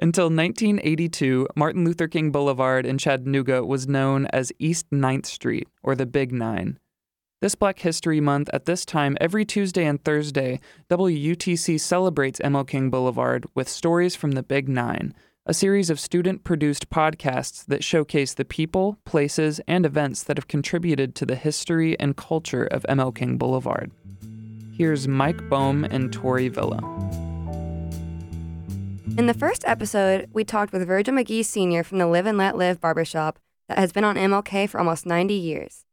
Until 1982, Martin Luther King Boulevard in Chattanooga was known as East 9th Street, or the Big Nine. This Black History Month, at this time, every Tuesday and Thursday, WUTC celebrates ML King Boulevard with Stories from the Big Nine, a series of student produced podcasts that showcase the people, places, and events that have contributed to the history and culture of ML King Boulevard. Here's Mike Bohm and Tori Villa. In the first episode, we talked with Virgil McGee Sr. from the Live and Let Live barbershop that has been on MLK for almost 90 years.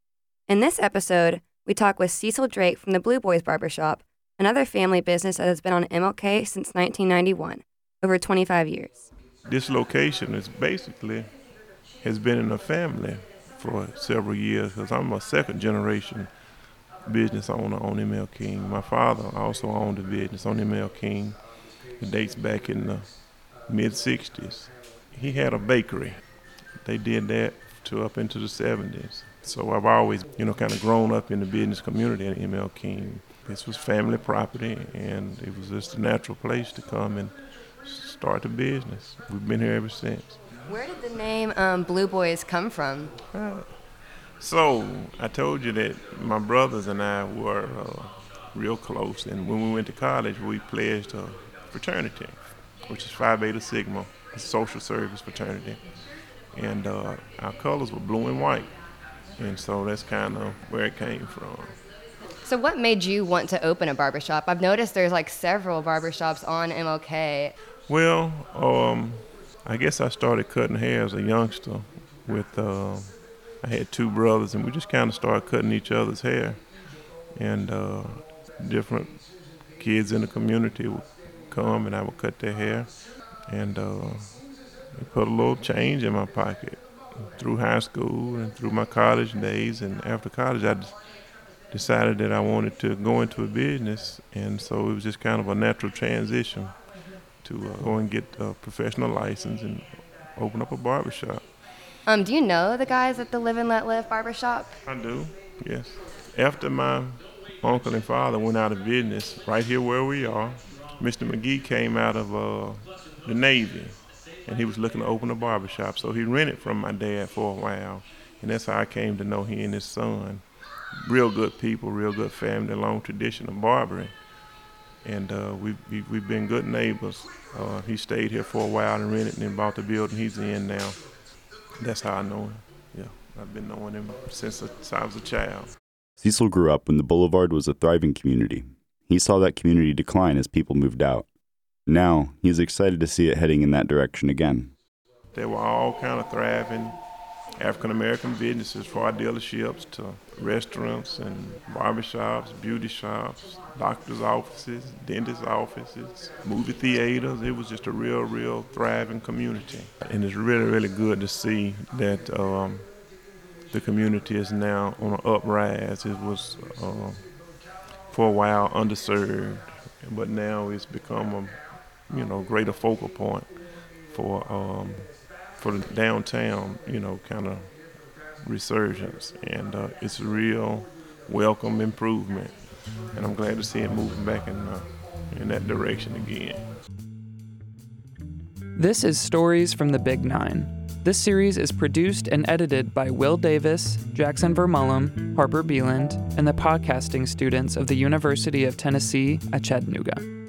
In this episode, we talk with Cecil Drake from the Blue Boys barbershop, another family business that has been on MLK since 1991, over 25 years. This location is basically has been in the family for several years because I'm a second generation business owner on ML King. My father also owned a business on ML King it dates back in the mid 60s. He had a bakery. They did that to up into the 70s. So I've always, you know, kind of grown up in the business community at ML King. This was family property, and it was just a natural place to come and start the business. We've been here ever since. Where did the name um, Blue Boys come from? Uh, so I told you that my brothers and I were uh, real close, and when we went to college, we pledged a fraternity, which is Phi Beta Sigma, a social service fraternity. And uh, our colors were blue and white. And so that's kind of where it came from. So, what made you want to open a barbershop? I've noticed there's like several barbershops on MLK. Well, um, I guess I started cutting hair as a youngster. With uh, I had two brothers, and we just kind of started cutting each other's hair. And uh, different kids in the community would come and I would cut their hair, and uh, put a little change in my pocket through high school and through my college days. And after college, I decided that I wanted to go into a business, and so it was just kind of a natural transition to uh, go and get a professional license and open up a barbershop. Um, do you know the guys at the Live and Let Live barbershop? I do, yes. After my uncle and father went out of business, right here where we are, Mr. McGee came out of uh, the Navy, and he was looking to open a barbershop. So he rented from my dad for a while, and that's how I came to know he and his son. Real good people, real good family, long tradition of barbering, and uh, we've, we've been good neighbors. Uh, he stayed here for a while and rented and then bought the building he's in now. That's how I know him. Yeah, I've been knowing him since I was a child. Cecil grew up when the Boulevard was a thriving community he saw that community decline as people moved out. Now, he's excited to see it heading in that direction again. They were all kind of thriving African American businesses, our dealerships to restaurants and barbershops, beauty shops, doctors' offices, dentist offices, movie theaters. It was just a real, real thriving community. And it's really, really good to see that um, the community is now on an uprise. It was uh, for a while underserved, but now it's become a you know greater focal point for um, for the downtown you know kind of resurgence, and uh, it's a real welcome improvement, and I'm glad to see it moving back in uh, in that direction again. This is Stories from the Big Nine. This series is produced and edited by Will Davis, Jackson Ver Mulm, Harper Beeland, and the podcasting students of the University of Tennessee at Chattanooga.